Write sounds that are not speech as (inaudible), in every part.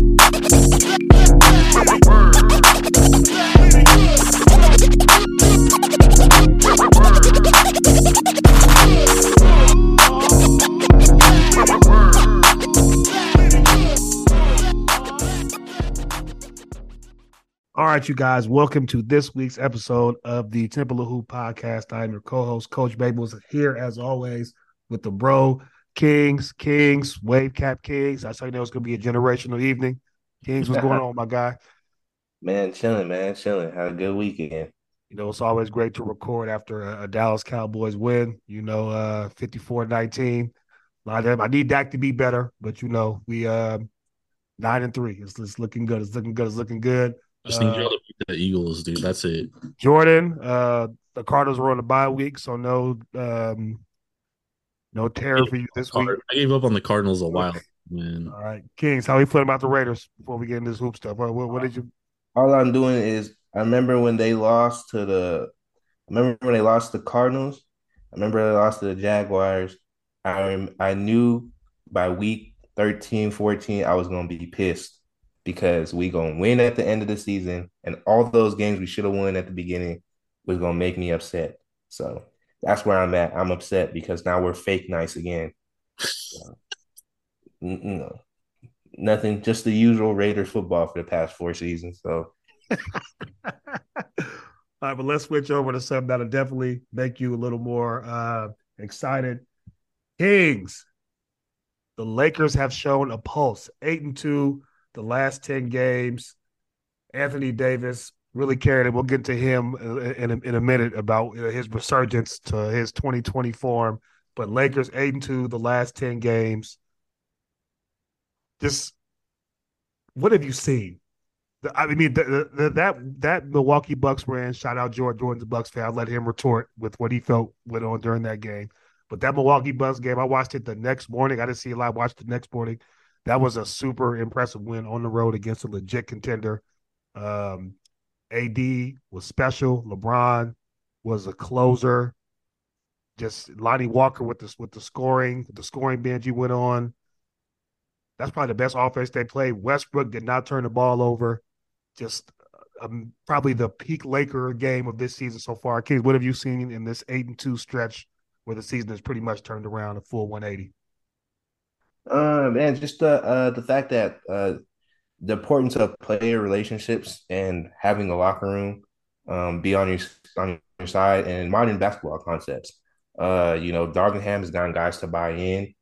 All right, you guys, welcome to this week's episode of the Temple of Hoop podcast. I am your co-host, Coach Babels, here as always with the bro Kings, Kings, Wave Cap Kings. I saw you know it's gonna be a generational evening. Kings, what's going on, my guy? Man, chilling, man, chilling. Had a good weekend. You know, it's always great to record after a, a Dallas Cowboys win, you know, uh 54-19. I need Dak to be better, but you know, we uh nine and three. It's, it's looking good. It's looking good. It's looking good. Just need y'all to beat the Eagles, dude. That's it. Jordan, uh, the Cardinals were on a bye week, so no, um, no terror for you this week. I gave up on the Cardinals a while, man. All right, Kings, how are you feeling about the Raiders before we get into this hoop stuff? What, what, what did you? All I'm doing is I remember when they lost to the. I remember when they lost to the Cardinals. I remember they lost to the Jaguars. I I knew by week 13, 14, I was gonna be pissed because we gonna win at the end of the season, and all those games we should have won at the beginning was gonna make me upset. So that's where I'm at. I'm upset because now we're fake nice again. Know, nothing, just the usual Raiders football for the past four seasons. So. (laughs) All right, but let's switch over to something that'll definitely make you a little more uh, excited. Kings, the Lakers have shown a pulse, eight and two the last 10 games. Anthony Davis really carried it. We'll get to him in a, in a minute about his resurgence to his 2020 form. But Lakers 8 and 2 the last 10 games. Just what have you seen? I mean, the, the, that that Milwaukee Bucks ran. Shout out George Jordan's Bucks fan. I let him retort with what he felt went on during that game. But that Milwaukee Bucks game, I watched it the next morning. I didn't see it live. Watched the next morning that was a super impressive win on the road against a legit contender. Um, AD was special. LeBron was a closer. Just Lonnie Walker with the with the scoring, the scoring he went on. That's probably the best offense they played. Westbrook did not turn the ball over. Just um, probably the peak Laker game of this season so far. Kids, what have you seen in this eight and two stretch where the season has pretty much turned around a full 180? Uh, man, just the uh, the fact that uh, the importance of player relationships and having the locker room um, be on your on your side and modern basketball concepts. Uh, you know, Darvin has gotten guys to buy in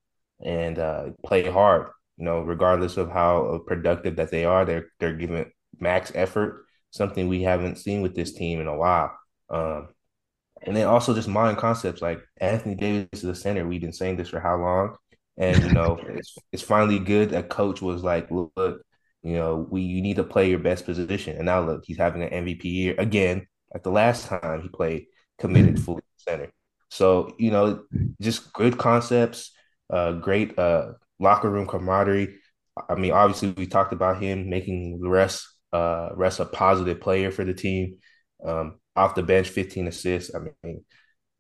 and uh, play hard. You know, regardless of how productive that they are, they're they're giving max effort. Something we haven't seen with this team in a while. Um, and then also just modern concepts like Anthony Davis is the center. We've been saying this for how long? And you know, (laughs) it's it's finally good that coach was like, look, you know, we you need to play your best position. And now look, he's having an MVP year again. Like the last time he played committed mm-hmm. fully center. So, you know, just good concepts, uh, great uh locker room camaraderie. I mean, obviously we talked about him making the rest uh rest a positive player for the team. Um, off the bench, 15 assists. I mean,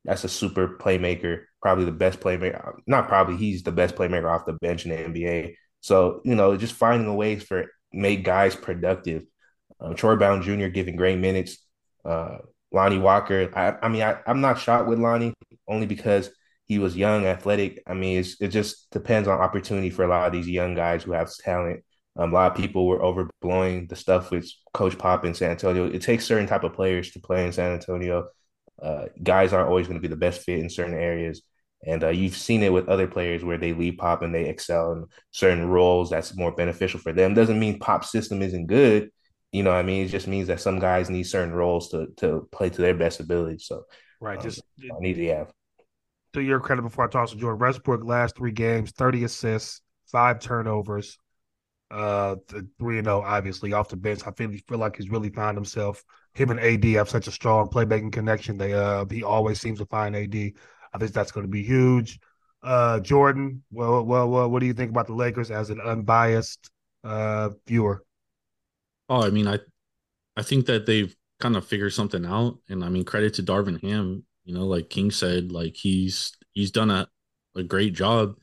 that's a super playmaker probably the best playmaker. Not probably, he's the best playmaker off the bench in the NBA. So you know, just finding a ways for make guys productive. Um, Troy Brown Jr. giving great minutes. Uh, Lonnie Walker. I, I mean, I, I'm not shot with Lonnie only because he was young, athletic. I mean, it just depends on opportunity for a lot of these young guys who have talent. Um, a lot of people were overblowing the stuff with Coach Pop in San Antonio. It takes certain type of players to play in San Antonio. Uh, guys aren't always going to be the best fit in certain areas. And uh, you've seen it with other players where they leave pop and they excel in certain roles that's more beneficial for them. Doesn't mean pop system isn't good. You know I mean? It just means that some guys need certain roles to to play to their best ability. So right, um, just I need to have. To your credit before I toss to Jordan Westbrook, last three games, 30 assists, five turnovers. Uh, three and zero, oh, obviously off the bench. I feel feel like he's really found himself. Him and AD have such a strong playmaking connection. They uh, he always seems to find AD. I think that's going to be huge. Uh, Jordan, well, well, well, what do you think about the Lakers as an unbiased uh viewer? Oh, I mean, I, I think that they've kind of figured something out, and I mean, credit to Darvin Ham. You know, like King said, like he's he's done a a great job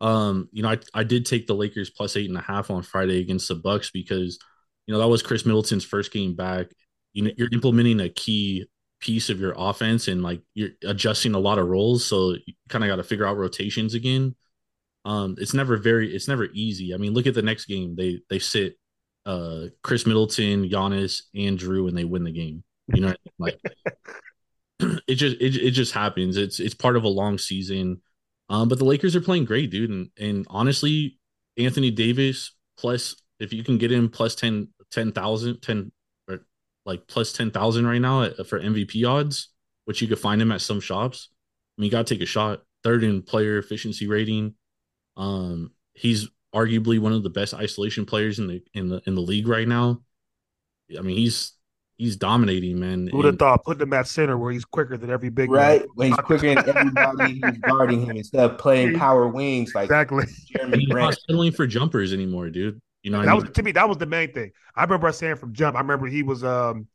um, you know, I, I did take the Lakers plus eight and a half on Friday against the Bucks because, you know, that was Khris Middleton's first game back. You know, you're implementing a key piece of your offense and like you're adjusting a lot of roles. So you kind of got to figure out rotations again. Um, it's never very, it's never easy. I mean, look at the next game. They they sit uh Khris Middleton, Giannis, and Jrue, and they win the game. You know, like (clears throat) it just it, it just happens. It's it's part of a long season. Um, but the Lakers are playing great, dude. And and honestly, Anthony Davis plus if you can get him plus 10 10,000 10 or like plus 10,000 right now at, for MVP odds, which you could find him at some shops. I mean, you got to take a shot. Third in player efficiency rating. Um, he's arguably one of the best isolation players in the in the in the league right now. I mean, he's he's dominating, man. Who'd have thought putting him at center where he's quicker than every big right man. when he's quicker than everybody who's guarding him instead of playing (laughs) power wings like exactly. Jerami he's Grant. not settling for jumpers anymore, dude. You know, that I mean? was to me that was the main thing. I remember saying from jump. I remember he was um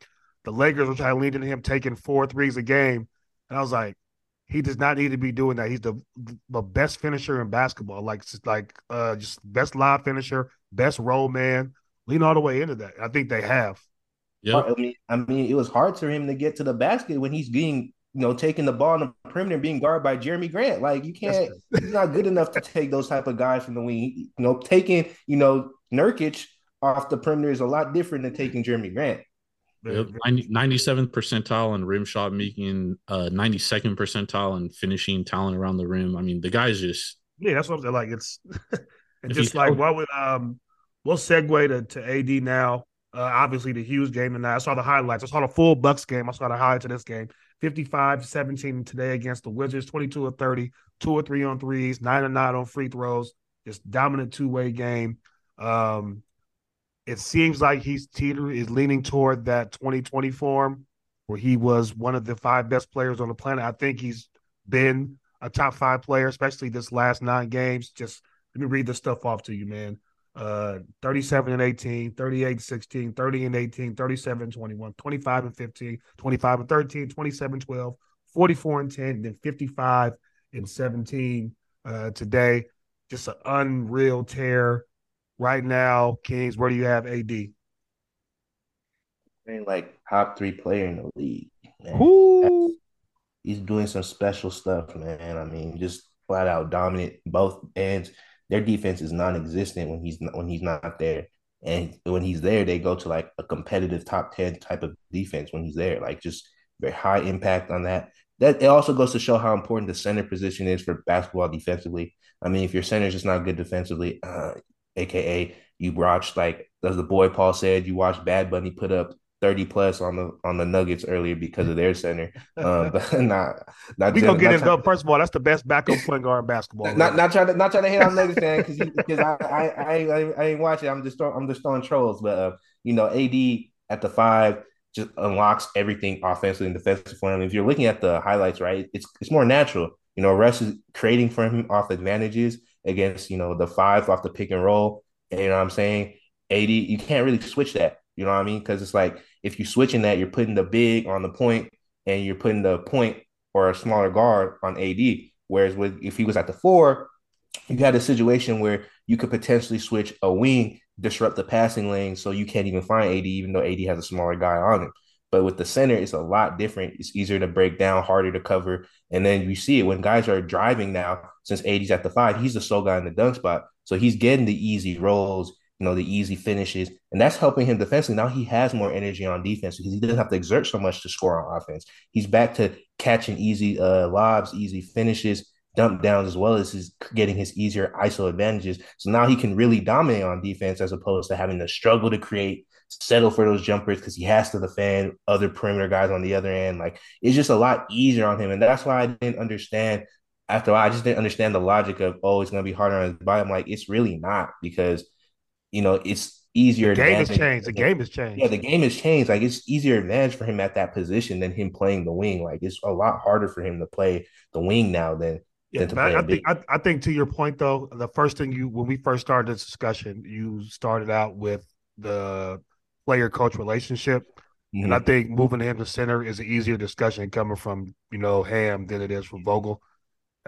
the Lakers were trying to lean into him taking four threes a game, and I was like, he does not need to be doing that. He's the the best finisher in basketball, like just like uh just best live finisher, best roll man. Lean all the way into that. I think they have. Yeah. I mean, I mean, it was hard for him to get to the basket when he's being, you know, taking the ball in the perimeter, being guarded by Jerami Grant. Like you can't, he's not good enough to take those type of guys from the wing. You know, taking, you know, Nurkic off the perimeter is a lot different than taking Jerami Grant. Yep. 97th percentile in rim shot making, uh, 92nd percentile in finishing talent around the rim. I mean, the guy's just yeah, that's what I'm saying. Like it's (laughs) and just like what would um we'll segue to, to AD now. Uh, obviously, the Hughes game tonight. I saw the highlights. I saw the full Bucks game. I saw the highlights of this game. 55 17 today against the Wizards, 22 or 30, two or three on threes, nine or nine on free throws. Just dominant two way game. Um, it seems like he's teeter is leaning toward that 2020 form where he was one of the five best players on the planet. I think he's been a top five player, especially this last nine games. Just let me read this stuff off to you, man uh 37 and 18 38 and 16 30 and 18 37 and 21 25 and 15 25 and 13 27 12 44 and 10 and then 55 and 17 uh today just an unreal tear right now kings where do you have ad I mean, like top three player in the league man. he's doing some special stuff man i mean just flat out dominant both ends their defense is non-existent when he's not, when he's not there. And when he's there, they go to like a competitive top 10 type of defense when he's there, like just very high impact on that. That it also goes to show how important the center position is for basketball defensively. I mean, if your center is just not good defensively, uh, aka you watch like as the boy Paul said, you watch Bad Bunny put up 30 plus on the on the Nuggets earlier because of their center. Um, (laughs) but not not we gonna get it up. First of all, that's the best backup point guard in basketball. Not not trying to not trying to hit on Nuggets fan because because I, I I I I ain't watching. I'm just throwing, I'm just throwing trolls. But uh, you know, AD at the five just unlocks everything offensively and defensively for him. If you're looking at the highlights, right, it's it's more natural. You know, Russ is creating for him off advantages against you know the five off the pick and roll. And, you know what I'm saying? AD, you can't really switch that. You know what I mean? Because it's like if you're switching that, you're putting the big on the point and you're putting the point or a smaller guard on AD. Whereas with if he was at the four, you had a situation where you could potentially switch a wing, disrupt the passing lane, so you can't even find AD, even though AD has a smaller guy on him. But with the center, it's a lot different. It's easier to break down, harder to cover. And then you see it when guys are driving now, since AD's at the five, he's the sole guy in the dunk spot. So he's getting the easy rolls you know, the easy finishes. And that's helping him defensively. Now he has more energy on defense because he doesn't have to exert so much to score on offense. He's back to catching easy uh, lobs, easy finishes, dump downs, as well as his getting his easier ISO advantages. So now he can really dominate on defense as opposed to having to struggle to create, settle for those jumpers because he has to defend other perimeter guys on the other end. Like it's just a lot easier on him. And that's why I didn't understand after all, I just didn't understand the logic of, oh, it's going to be harder on his body. I'm like, it's really not because – you know, it's easier. The game has changed. The game has changed. Yeah, the game has changed. Like it's easier advantage for him at that position than him playing the wing. Like it's a lot harder for him to play the wing now than. Yeah, than I, I think I, I think to your point though, the first thing you when we first started this discussion, you started out with the player coach relationship. Mm-hmm. And I think moving him to center is an easier discussion coming from, you know, Ham than it is from Vogel.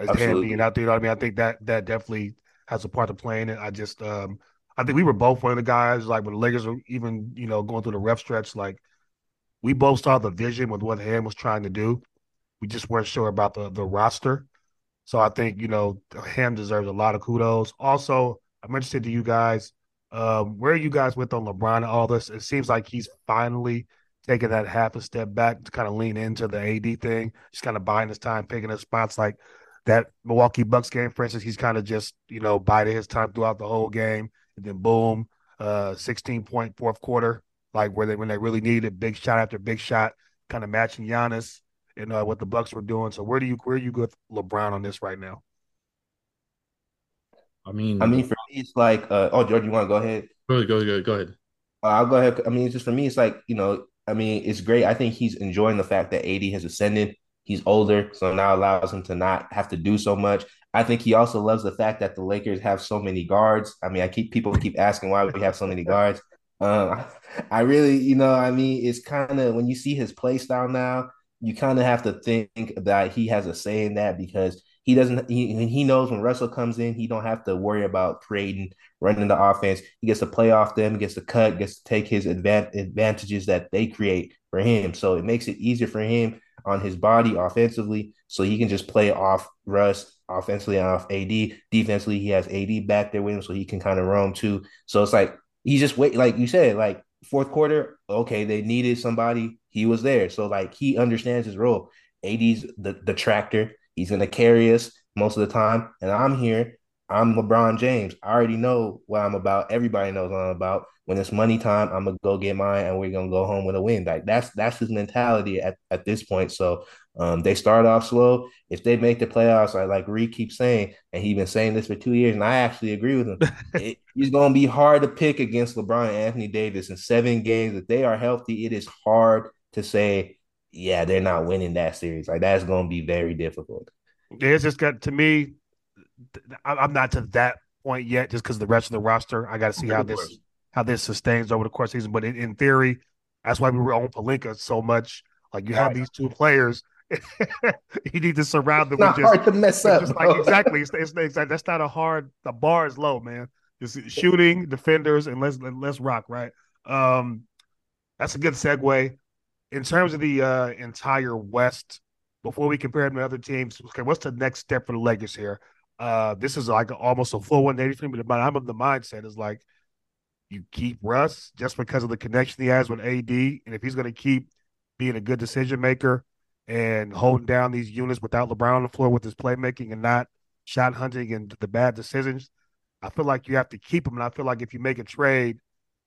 As Ham being out there, you know what I mean? I think that that definitely has a part to play in it. I just um I think we were both one of the guys, like when the Lakers were even, you know, going through the rep stretch, like we both saw the vision with what Ham was trying to do. We just weren't sure about the the roster. So I think, you know, Ham deserves a lot of kudos. Also, I'm interested to you guys. Um, where are you guys with on LeBron and all this? It seems like he's finally taking that half a step back to kind of lean into the AD thing. He's kind of buying his time, picking his spots like that Milwaukee Bucks game, for instance, he's kind of just, you know, biding his time throughout the whole game. And then boom, uh 16 point fourth quarter, like where they when they really needed big shot after big shot, kind of matching Giannis and uh, what the Bucks were doing. So where do you where do you go with LeBron on this right now? I mean I mean for me it's like uh oh George, you want to go ahead? Go ahead, go ahead, go ahead. Uh, I'll go ahead. I mean, it's just for me, it's like, you know, I mean, it's great. I think he's enjoying the fact that AD has ascended. He's older, so now allows him to not have to do so much. I think he also loves the fact that the Lakers have so many guards. I mean, I keep people keep asking why we have so many guards. Um, (laughs) I really, you know, I mean, it's kind of when you see his play style now, you kind of have to think that he has a say in that because he doesn't. He, he knows when Russell comes in, he don't have to worry about creating, running the offense. He gets to play off them, gets to cut, gets to take his advantages that they create for him. So it makes it easier for him on his body offensively, so he can just play off Russ offensively off AD. Defensively, he has AD back there with him, so he can kind of roam too. So it's like he just wait, like you said, like fourth quarter, okay, they needed somebody. He was there, so like he understands his role. AD's the the tractor. He's gonna carry us most of the time, and I'm here. I'm LeBron James. I already know what I'm about. Everybody knows what I'm about when it's money time, I'm gonna go get mine and we're gonna go home with a win. Like that's that's his mentality at, at this point. So um, they start off slow. If they make the playoffs, I like Reed keeps saying, and he's been saying this for two years, and I actually agree with him. (laughs) it, it's gonna be hard to pick against LeBron and Anthony Davis in seven games. If they are healthy, it is hard to say, yeah, they're not winning that series. Like that's gonna be very difficult. It's just got to me. I'm not to that point yet, just because the rest of the roster. I got to see how this how this sustains over the course of the season. But in, in theory, that's why we were on Pelinka so much. Like you have these two players, (laughs) you need to surround them. It's not with hard to mess up. Just like exactly, it's, it's, it's, that's not a hard. The bar is low, man. Just shooting defenders and let's let's rock right. Um, that's a good segue in terms of the uh, entire West. Before we compare them to other teams, okay, what's the next step for the Lakers here? Uh, this is like almost a full 180 for me, but I'm of the mindset is like you keep Russ just because of the connection he has with AD, and if he's going to keep being a good decision maker and holding down these units without LeBron on the floor with his playmaking and not shot hunting and the bad decisions, I feel like you have to keep him. And I feel like if you make a trade,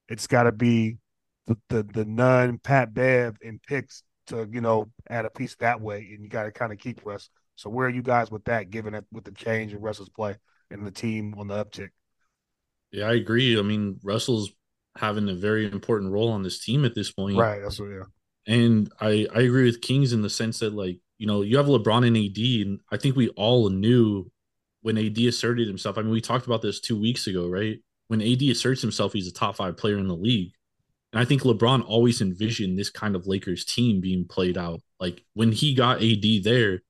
it's got to be the the, the Nunn Pat Bev and picks to you know add a piece that way, and you got to kind of keep Russ. So where are you guys with that, given that with the change in Russ's play and the team on the uptick? Yeah, I agree. I mean, Russell's having a very important role on this team at this point. Right. That's what, yeah. And I, I agree with Kings in the sense that, like, you know, you have LeBron and AD, and I think we all knew when AD asserted himself. I mean, we talked about this two weeks ago, right? When AD asserts himself, he's a top five player in the league. And I think LeBron always envisioned this kind of Lakers team being played out. Like when he got AD there,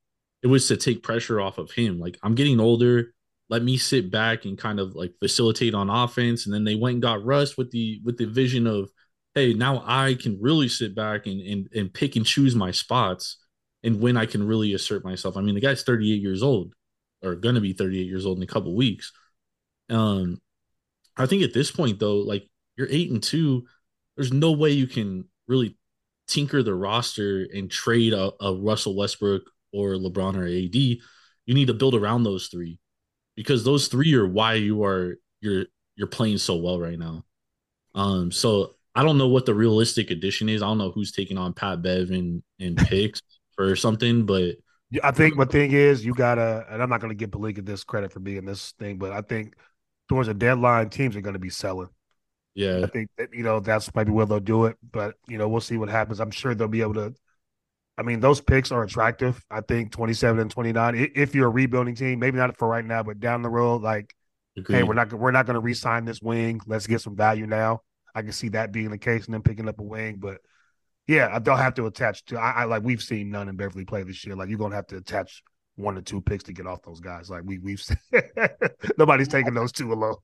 it was to take pressure off of him. Like I'm getting older let me sit back and kind of like facilitate on offense. And then they went and got Russ with the with the vision of, hey, now I can really sit back and and, and pick and choose my spots and when I can really assert myself. I mean, the guy's 38 years old, or gonna be 38 years old in a couple weeks. Um, I think at this point though, like you're eight and two, there's no way you can really tinker the roster and trade a, a Russell Westbrook or LeBron or AD. You need to build around those three because those three are why you are you're you're playing so well right now. Um, so I don't know what the realistic addition is. I don't know who's taking on Pat Bev and, and picks or something, but I think my thing is you gotta, and I'm not gonna give Pelinka this credit for being this thing, but I think towards the deadline, teams are gonna be selling. Yeah, I think that you know that's maybe where they'll do it, but you know we'll see what happens. I'm sure they'll be able to. I mean, those picks are attractive. I think 27 and 29. If you're a rebuilding team, maybe not for right now, but down the road, like, Agreed. hey, we're not we're not going to re-sign this wing. Let's get some value now. I can see that being the case, and then picking up a wing. But yeah, they'll have to attach to. I, I like we've seen Nunn in Beverley play this year. Like you're gonna have to attach one or two picks to get off those guys. Like we we've (laughs) nobody's taking those two alone.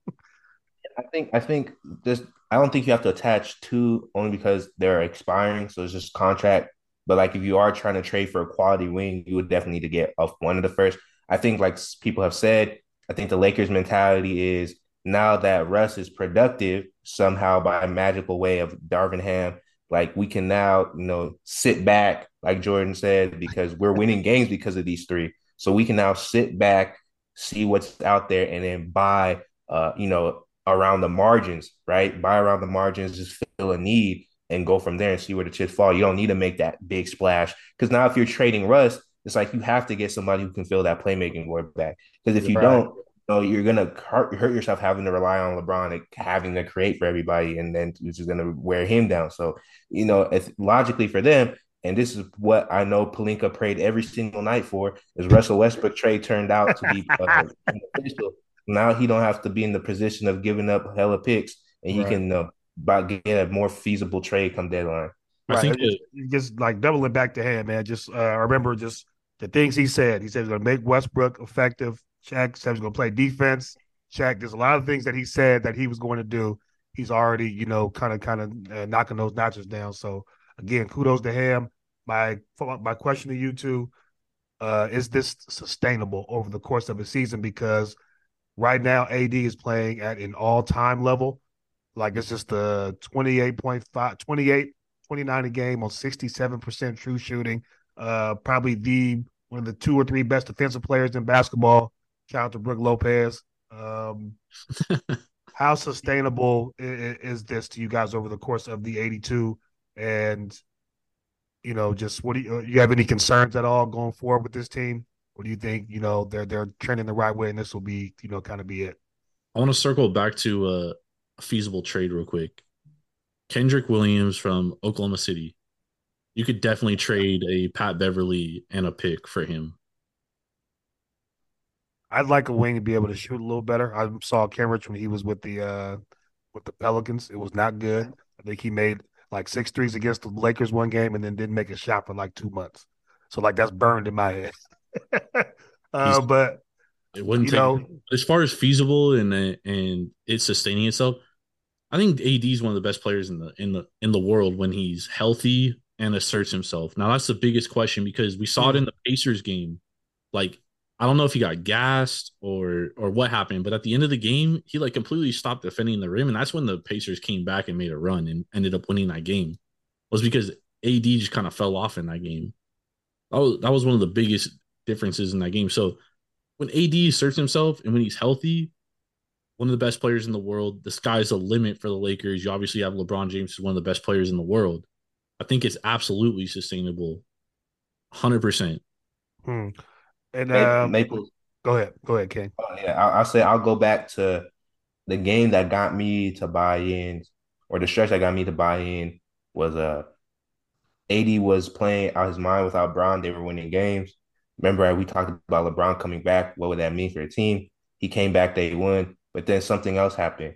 I think I think just I don't think you have to attach two only because they're expiring, so it's just contract. But like if you are trying to trade for a quality wing, you would definitely need to get off one of the first. I think like people have said, I think the Lakers mentality is now that Russ is productive somehow by a magical way of Darvin Ham, like we can now, you know, sit back, like Jordan said, because we're winning games because of these three. So we can now sit back, see what's out there, and then buy uh, you know, around the margins, right? Buy around the margins, just fill a need and go from there and see where the chips fall. You don't need to make that big splash because now if you're trading Russ, it's like you have to get somebody who can fill that playmaking void back. Because if you right. don't, you know, you're gonna hurt, hurt, yourself having to rely on LeBron and having to create for everybody, and then which is gonna wear him down. So you know, it's logically for them. And this is what I know Pelinka prayed every single night for is Russell Westbrook trade turned out to be uh, now he don't have to be in the position of giving up hella picks, and he right. can uh, about get a more feasible trade come deadline. I think it, just like doubling back to hand, man. Just uh, remember just the things he said. He said he's going to make Westbrook effective. Check. Said he's going to play defense. Check. There's a lot of things that he said that he was going to do. He's already, you know, kind of, kind of uh, knocking those notches down. So again, kudos to him. My my question to you two: uh, Is this sustainable over the course of a season? Because Right now, AD is playing at an all time level. Like it's just the 28.5, 28, 29 a game on 67% true shooting. Uh, probably the one of the two or three best defensive players in basketball. Shout out to Brook Lopez. Um, (laughs) how sustainable is, is, this to you guys over the course of the 82? And, you know, just what do you, you have any concerns at all going forward with this team? Or do you think you know they're they're trending the right way, and this will be you know kind of be it? I want to circle back to a feasible trade real quick. Kenrich Williams from Oklahoma City. You could definitely trade a Pat Beverley and a pick for him. I'd like a wing to be able to shoot a little better. I saw Kenrich when he was with the uh with the Pelicans. It was not good. I think he made like six threes against the Lakers one game and then didn't make a shot for like two months. So like that's burned in my head. (laughs) uh, but it wouldn't take know, as far as feasible and and it's sustaining itself. I think AD is one of the best players in the in the in the world when he's healthy and asserts himself. Now that's the biggest question because we saw it in the Pacers game. Like I don't know if he got gassed or or what happened, but at the end of the game, he like completely stopped defending the rim, and that's when the Pacers came back and made a run and ended up winning that game. Was because AD just kind of fell off in that game. That was that was one of the biggest differences in that game. So when AD asserts himself and when he's healthy, one of the best players in the world, the sky's the limit for the Lakers. You obviously have LeBron James, who's one of the best players in the world. I think it's absolutely sustainable, hundred percent. Hmm. And uh, Maple, go ahead, go ahead, Ken. Oh, yeah, I'll, I'll say I'll go back to the game that got me to buy in, or the stretch that got me to buy in was uh, AD was playing out his mind without Bron. They were winning games. Remember, we talked about LeBron coming back. What would that mean for the team? He came back, they won, but then something else happened.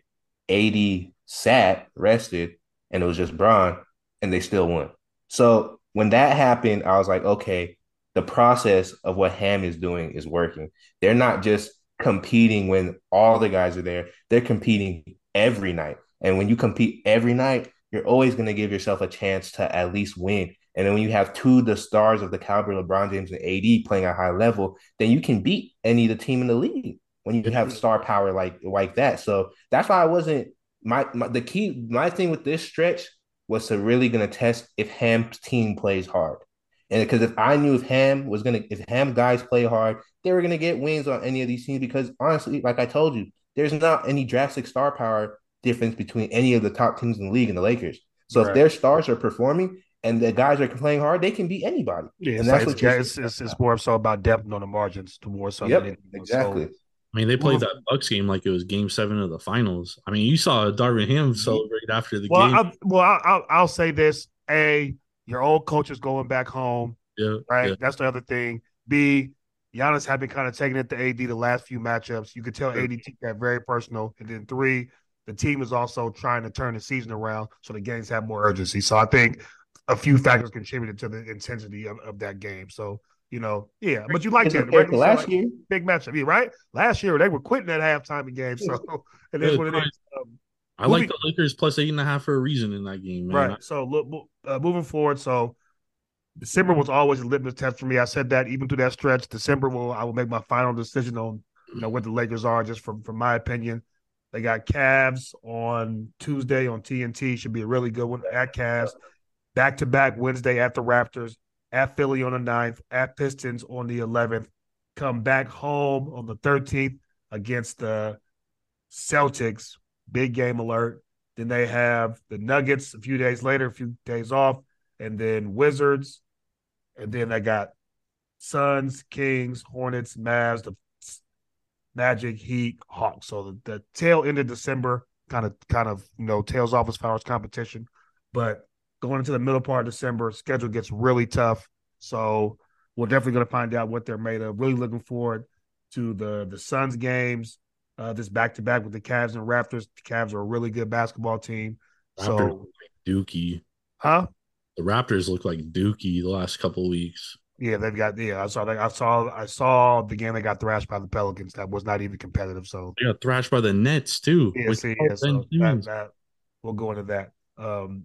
AD sat, rested, and it was just Bron, and they still won. So when that happened, I was like, okay, the process of what Ham is doing is working. They're not just competing when all the guys are there, they're competing every night. And when you compete every night, you're always going to give yourself a chance to at least win. And then when you have two the stars of the caliber LeBron James and AD playing at a high level, then you can beat any of the team in the league when you have star power like like that. So that's why I wasn't my, my the key my thing with this stretch was to really gonna test if Ham's team plays hard. And because if I knew if Ham was gonna if Ham guys play hard, they were gonna get wins on any of these teams because honestly, like I told you, there's not any drastic star power difference between any of the top teams in the league and the Lakers. So right. if their stars are performing, and the guys are playing hard, they can beat anybody. Yeah, and that's like, what it's, it's, it's, more so about depth on the margins to more so. Yep, exactly. So, I mean, they played that Bucks game like it was Game Seven of the Finals. I mean, you saw Darvin Ham celebrate after the well, game. I'm, well, I'll, I'll, I'll say this: a, your old coach is going back home, yeah, right? yeah. That's the other thing. B, Giannis had been kind of taking it to AD the last few matchups. You could tell AD took that very personal. And then three, the team is also trying to turn the season around, so the games have more urgency. So I think a few factors contributed to the intensity of, of that game. So you know, yeah, but you like that Compared to last like, year, big matchup, yeah, right? Last year they were quitting at halftime in games, so (laughs) it is Yeah, what it right. is. Um, I like the Lakers plus eight and a half for a reason in that game, man. Right. So look, uh, moving forward, so December was always a litmus test for me. I said that even through that stretch, December will I will make my final decision on you know what the Lakers are, just from from my opinion. They got Cavs on Tuesday on TNT. Should be a really good one at Cavs. Back to back Wednesday at the Raptors, at Philly on the 9th, at Pistons on the 11th. Come back home on the 13th against the Celtics. Big game alert. Then they have the Nuggets a few days later, a few days off, and then Wizards. And then they got Suns, Kings, Hornets, Mavs, the Magic, Heat, Hawks. So the, the tail end of December kind of kind of you know tails off as far as competition. But going into the middle part of December, schedule gets really tough. So we're definitely going to find out what they're made of. Really looking forward to the the Suns games. Uh, this back to back with the Cavs and Raptors. The Cavs are a really good basketball team. So, like Dookie. huh? The Raptors look like Dookie the last couple weeks. Yeah, they've got. Yeah, I saw. I saw. I saw the game they got thrashed by the Pelicans. That was not even competitive. So They got thrashed by the Nets too. yeah, see, yeah, so that, that we'll go into that. Um,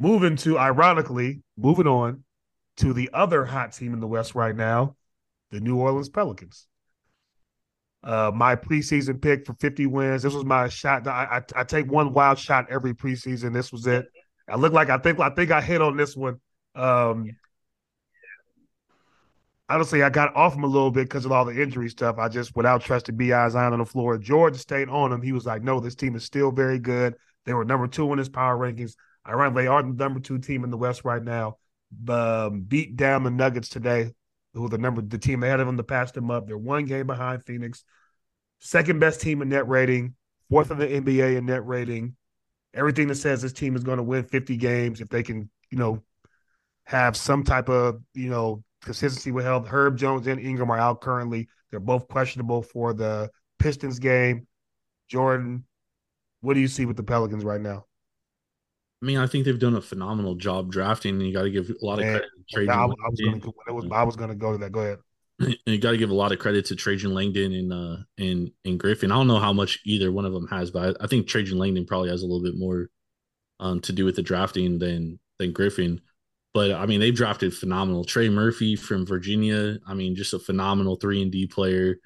moving to, ironically, moving on to the other hot team in the West right now, the New Orleans Pelicans. Uh, my preseason pick for 50 wins. This was my shot. I, I, I take one wild shot every preseason. This was it. I look like I think I think I hit on this one. Um, honestly, I got off him a little bit because of all the injury stuff. I just, without trusting Bi Zion on the floor, George stayed on him. He was like, "No, this team is still very good." They were number two in his power rankings. Ironically, they are the number two team in the West right now. Um, beat down the Nuggets today, who the number the team ahead of them to pass them up. They're one game behind Phoenix. Second best team in net rating, fourth in the NBA in net rating. Everything that says this team is going to win 50 games if they can, you know, have some type of, you know, consistency with health. Herb Jones and Ingram are out currently. They're both questionable for the Pistons game. Jordan, what do you see with the Pelicans right now? I mean, I think they've done a phenomenal job drafting, and you got to give a lot of credit to Trajan I, I was Langdon. going to, was, I was going to go to that. Go ahead. and (laughs) you got to give a lot of credit to Trajan Langdon and uh and and Griffin. I don't know how much either one of them has, but I, I think Trajan Langdon probably has a little bit more um to do with the drafting than than Griffin. But I mean, they've drafted phenomenal. Trey Murphy from Virginia. I mean, just a phenomenal three and D player.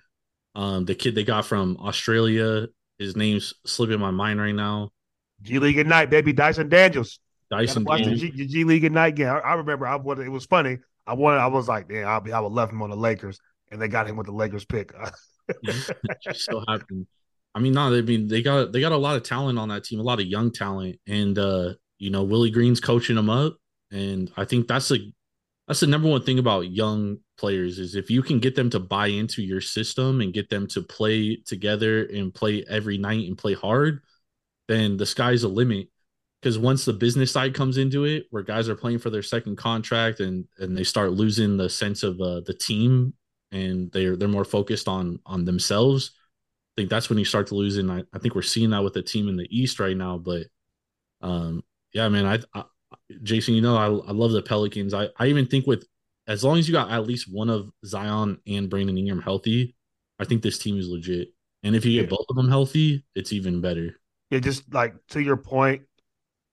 Um, the kid they got from Australia, his name's slipping my mind right now. G League at night, baby. Dyson Daniels. Dyson Daniels. G, G League at night game. I, I remember. I wanted. It was funny. I wanted. I was like, damn. I'll be. I would love him on the Lakers, and they got him with the Lakers pick. (laughs) so happened. I mean, no, they mean they got they got a lot of talent on that team, a lot of young talent, and uh, you know, Willie Green's coaching them up, and I think that's the that's the number one thing about young players is if you can get them to buy into your system and get them to play together and play every night and play hard, then the sky's the limit. Because once the business side comes into it, where guys are playing for their second contract and and they start losing the sense of uh, the team and they're they're more focused on on themselves, I think that's when you start to lose. And I, I think we're seeing that with the team in the East right now. But um, yeah, man, I, I Jason, you know, I, I love the Pelicans. I, I even think with as long as you got at least one of Zion and Brandon Ingram healthy, I think this team is legit. And if you get yeah. both of them healthy, it's even better. Yeah, just like to your point.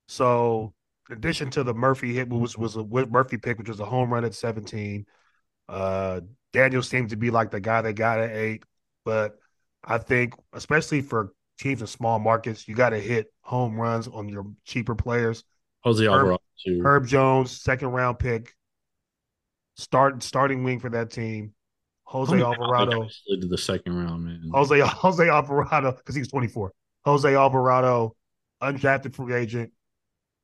So, in addition to the Murphy hit, was was a Murphy pick, which was a home run at seventeen. Uh, Daniel seemed to be like the guy that got at eight, but I think, especially for teams in small markets, you got to hit home runs on your cheaper players. Jose Alvarado, Herb, Herb Jones, second round pick, start starting wing for that team. Jose Alvarado to the second round, man. Jose (laughs) Jose Alvarado because he was 24. Jose Alvarado, undrafted free agent,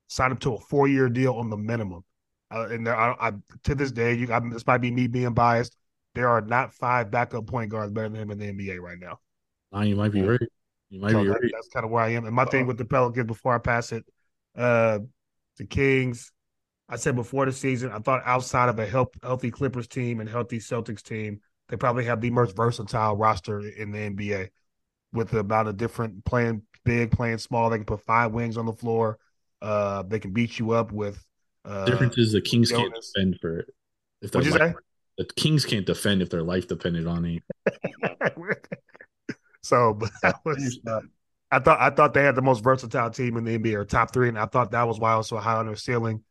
signed up to a four year deal on the minimum. Uh, and there, I, I, to this day, you, I, this might be me being biased. There are not five backup point guards better than him in the NBA right now. Nah, you might be right. You might so be that, right. That's kind of where I am. And my uh thing with the Pelicans before I pass it, uh, the Kings. I said before the season, I thought outside of a help, healthy Clippers team and healthy Celtics team, they probably have the most versatile roster in the NBA with about a different playing big, playing small. They can put five wings on the floor. Uh, they can beat you up with. Uh, the difference is the Kings Jonas. can't defend for it. If What'd you say? The Kings can't defend if their life depended on it. (laughs) so, but that was. I thought I thought they had the most versatile team in the NBA or top three, and I thought that was why I was so high on their ceiling.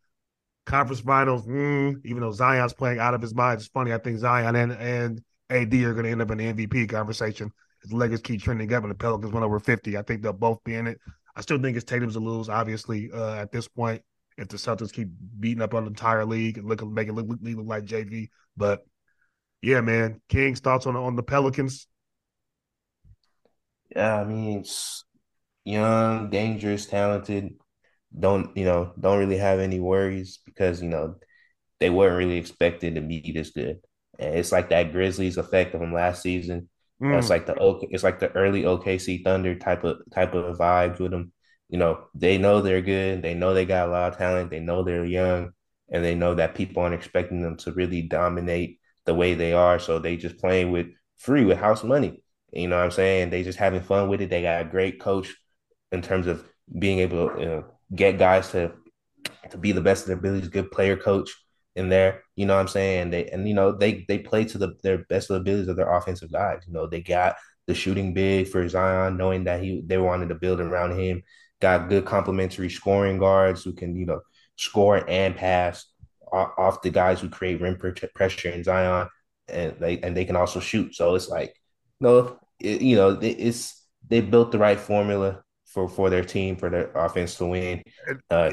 Conference finals, mm, even though Zion's playing out of his mind, it's funny. I think Zion and, and AD are going to end up in the MVP conversation. His Lakers keep trending up, and the Pelicans went over fifty. I think they'll both be in it. I still think it's Tatum's to lose, obviously, uh, at this point. If the Celtics keep beating up on the entire league and look make it look, look, look like JV, but yeah, man, King's thoughts on on the Pelicans. Yeah, I mean, it's young, dangerous, talented. Don't you know? Don't really have any worries because you know they weren't really expected to be this good. And it's like that Grizzlies effect of them last season. Mm. It's like the it's like the early OKC Thunder type of type of vibes with them. You know, they know they're good. They know they got a lot of talent. They know they're young, and they know that people aren't expecting them to really dominate the way they are. So they just playing with free with house money. You know what I'm saying? They just having fun with it. They got a great coach in terms of being able to you know, get guys to to be the best of their abilities, good player coach in there. You know what I'm saying? They and you know they they play to the their best abilities of their offensive guys. You know they got the shooting big for Zion, knowing that he they wanted to build around him. Got good complementary scoring guards who can you know score and pass off the guys who create rim pressure in Zion, and they and they can also shoot. So it's like no, it, you know it's they built the right formula for for their team for their offense to win. Uh,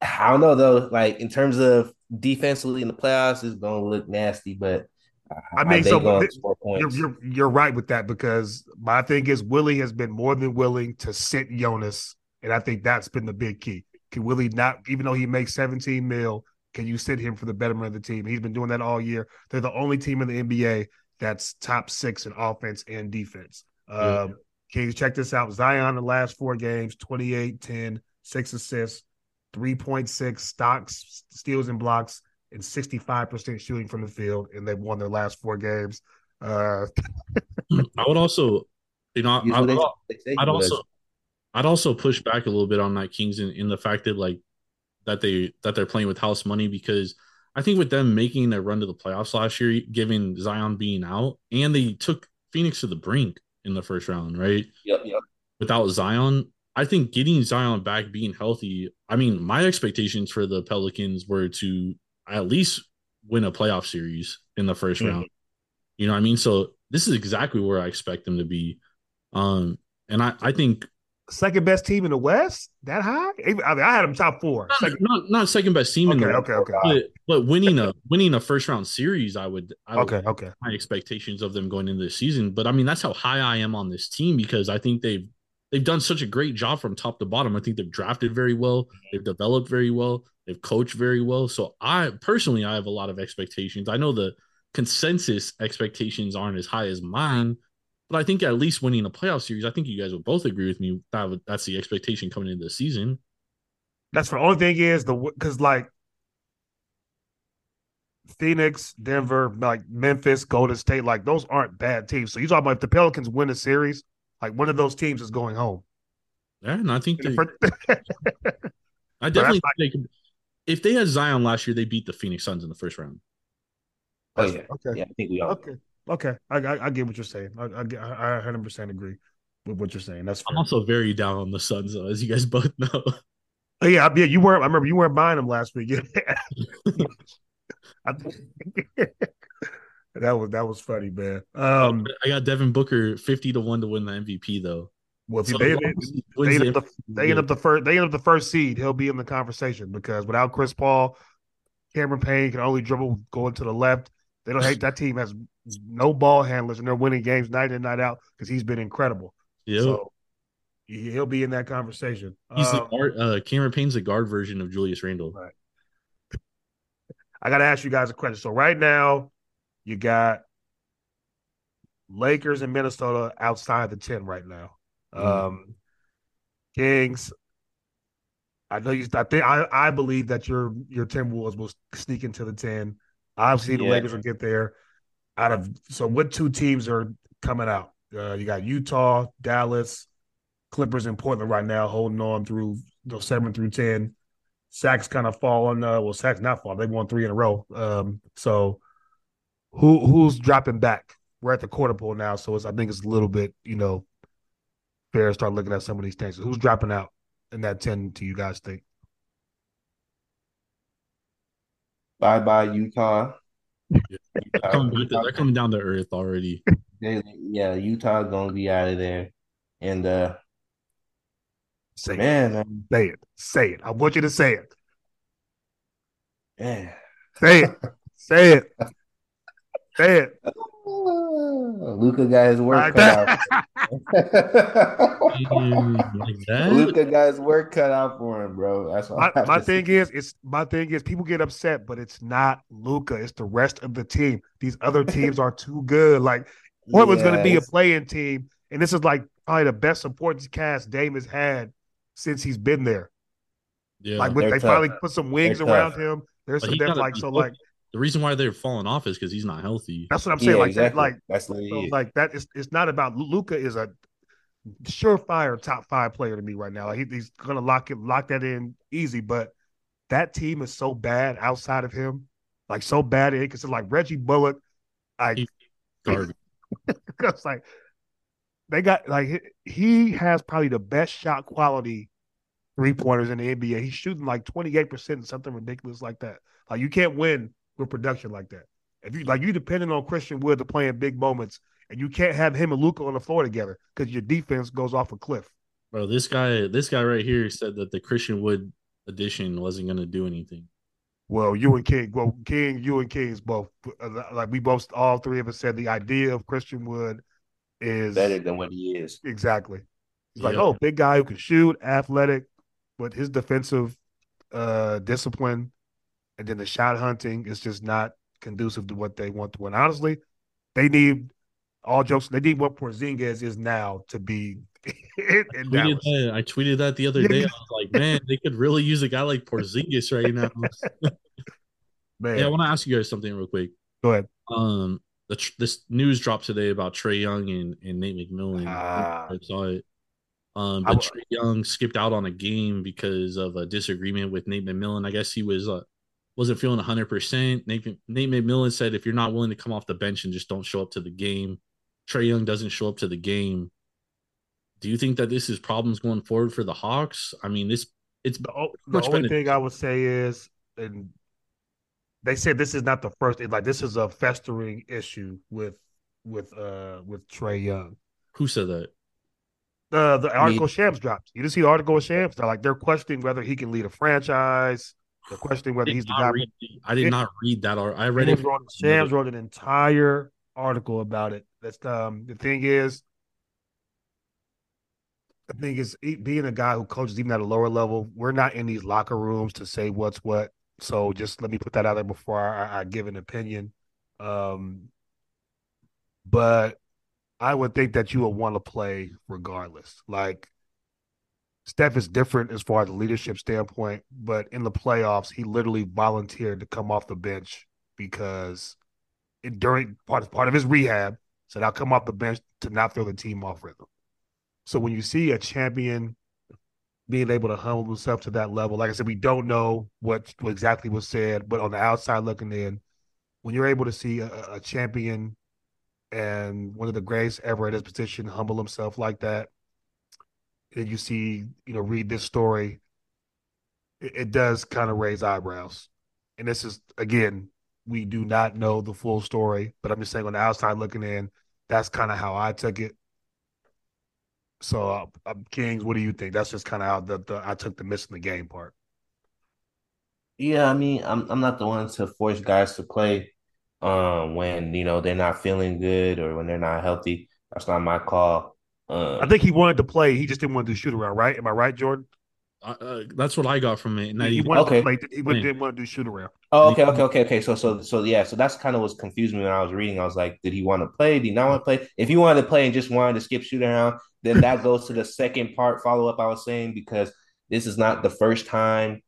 I don't know though. Like in terms of defensively in the playoffs, is going to look nasty. But I mean, so you're, you're, you're right with that because my thing is Willie has been more than willing to sit Jonas, and I think that's been the big key. Can Willie not, even though he makes 17 mil, can you sit him for the betterment of the team? He's been doing that all year. They're the only team in the NBA that's top six in offense and defense. Um, can you check this out? Zion, the last four games 28, 10, six assists, 3.6 stocks, steals, and blocks, and 65% shooting from the field. And they've won their last four games. Uh, (laughs) I would also, you know, I, would, I'd also, I'd also push back a little bit on that Kings in, in the fact that like that they that they're playing with house money because I think with them making a run to the playoffs last year, given Zion being out, and they took Phoenix to the brink in the first round, right? Yep, yep. Without Zion, I think getting Zion back, being healthy. I mean, my expectations for the Pelicans were to at least win a playoff series in the 1st mm-hmm. round. You know what I mean? So this is exactly where I expect them to be. Um, and I, I think second best team in the West that high? I mean, I had them top four. Not, second, not, not second best team okay, in the okay, okay. But, but winning a winning a first round series, I would. I okay, would, okay. My expectations of them going into the season, but I mean that's how high I am on this team because I think they've they've done such a great job from top to bottom. I think they've drafted very well, they've developed very well, they've coached very well. So I personally I have a lot of expectations. I know the consensus expectations aren't as high as mine but I think at least winning a playoff series, I think you guys would both agree with me that would, that's the expectation coming into the season. That's the only thing is the because like Phoenix, Denver, like Memphis, Golden State, like those aren't bad teams. So you talk about if the Pelicans win a series, like one of those teams is going home. Yeah, and I think they, (laughs) I definitely think they could. If they had Zion last year, they beat the Phoenix Suns in the first round. Oh yeah, okay. yeah. I think we all. Okay. Okay. I, I I get what you're saying. I I, get- I 100% agree with what you're saying. That's I'm also very down on the Suns, though, as you guys (laughs) both know. Oh, yeah, yeah, you weren't. I remember you weren't buying them last week. (laughs) I think- that was that was funny, man. Um, I got Devin Booker fifty to one to win the MVP, though. well, if So they, they, long as he they end up the, they end up the first they end up the first seed, he'll be in the conversation because without Chris Paul, Cameron Payne can only dribble going to the left. They don't hate that team has no ball handlers and they're winning games night in night out because he's been incredible. Yeah, So he- he'll be in that conversation. He's the Um, guard, uh, Cameron Payne's the guard version of Julius Randle. Right. I got to ask you guys a question. So right now, you got Lakers and Minnesota outside the ten right now. Mhm. Um, Kings. I know you. I think I, I believe that your your Timberwolves will sneak into the ten. Obviously, the Yeah. Lakers will get there. Out of so, what two teams are coming out? Uh, you got Utah, Dallas, Clippers, and Portland right now, holding on through those seven through ten. Sac's kind of falling. Uh, well, Sac's not falling. They won three in a row. Um, so who who's dropping back? We're at the quarter pole now, so it's I think it's a little bit you know fair to start looking at some of these things. Who's dropping out in that ten? To you guys think? Bye bye Utah. They're coming, back- they're coming down to earth already. They- yeah, Utah gonna be out of there, and uh, Say it. man, man, Say it. Say it. I want you to say it. man. Say it. (laughs) say it. Say it. (laughs) Luka got his work Like cut that. out. (laughs) Like? Luka got his work cut out for him, bro. That's all. My, my thing say. is, it's my thing is people get upset, but it's not Luka. It's the rest of the team. These other teams are too good. Like Portland's going to be a playing team, and this is like probably the best supporting cast Dame has had since he's been there. Yeah. like with, they're tough. finally put some wings They're around tough. him. There's some depth. Like so, healthy. like the reason why they're falling off is because he's not healthy. that's what I'm saying. Yeah, like exactly. that, like That's so, like that is it's not about Luka is a surefire top five player to me right now. Like he, he's gonna lock it lock that in easy, but that team is so bad outside of him, like so bad because like Reggie Bullock, I He- Garbage. (laughs) it's like they got like he- he has probably the best shot quality three pointers in the NBA. He's shooting like 28% something ridiculous like that. Like you can't win with production like that. If you like you depending on Christian Wood to play in big moments, and you can't have him and Luka on the floor together because your defense goes off a cliff. Bro, this guy, this guy right here said that the Christian Wood addition wasn't gonna do anything. Well, you and King, well, King, you and Kings both uh, like we both all three of us said the idea of Christian Wood is Better than what he is. Exactly. He's like, oh, big guy who can shoot, athletic, but his defensive uh discipline and then the shot hunting is just not conducive to what they want to win. Honestly, they need all jokes. They need what Porzingis is now to be (laughs) in Tweeted that, I tweeted that the other day. I was like, man, they could really use a guy like Porzingis right now. (laughs) Man, Yeah, I want to ask you guys something real quick. go ahead. Um, the tr- this news dropped today about Trae Young and, and Nate McMillan. Ah. I saw it. Um, but Trae Young skipped out on a game because of a disagreement with Nate McMillan. I guess he was uh, wasn't feeling hundred percent. Nate Nate McMillan said, "If you're not willing to come off the bench and just don't show up to the game, Trae Young doesn't show up to the game." Do you think that this is problems going forward for the Hawks? I mean, this it's The, the much only better- thing I would say is, and they said this is not the first. Like this is a festering issue with with uh with Trae Young. who said that? Uh, the article Shams dropped. You didn't see the article with Shams? They're like they're questioning whether he can lead a franchise. They're questioning I whether he's the guy. I did not read that. Or I read it. Shams wrote, Shams wrote an entire article about it. That's um the thing is, the thing is being a guy who coaches even at a lower level, we're not in these locker rooms to say what's what. So just let me put that out there before I, I give an opinion. Um, but I would think that you would want to play regardless. Like Steph is different as far as the leadership standpoint, but in the playoffs, he literally volunteered to come off the bench because it, during part part of his rehab said I'll come off the bench to not throw the team off rhythm. So when you see a champion being able to humble himself to that level, like I said, we don't know what, what exactly was said, but on the outside looking in, when you're able to see a, a champion and one of the greatest ever at his position humble himself like that, and you see, you know, read this story, it, it does kind of raise eyebrows. And this is again, we do not know the full story, but I'm just saying on the outside looking in, that's kind of how I took it. So, uh, uh, Kings, what do you think? That's just kind of how the, the I took the missing the game part. Yeah, I mean, I'm I'm not the one to force guys to play um, when you know they're not feeling good or when they're not healthy. That's not my call. Um, I think he wanted to play. He just didn't want to do shoot around, right? Am I right, Jordan? Uh, that's what I got from it. he, he wanted okay. to play. He didn't want to do shoot around. Oh, okay, okay, okay, okay. So, so, so, yeah. So that's kind of what's confused me when I was reading. I was like, did he want to play? Did he not want to play? If he wanted to play and just wanted to skip shoot around, then that (laughs) goes to the second part follow up I was saying because this is not the first time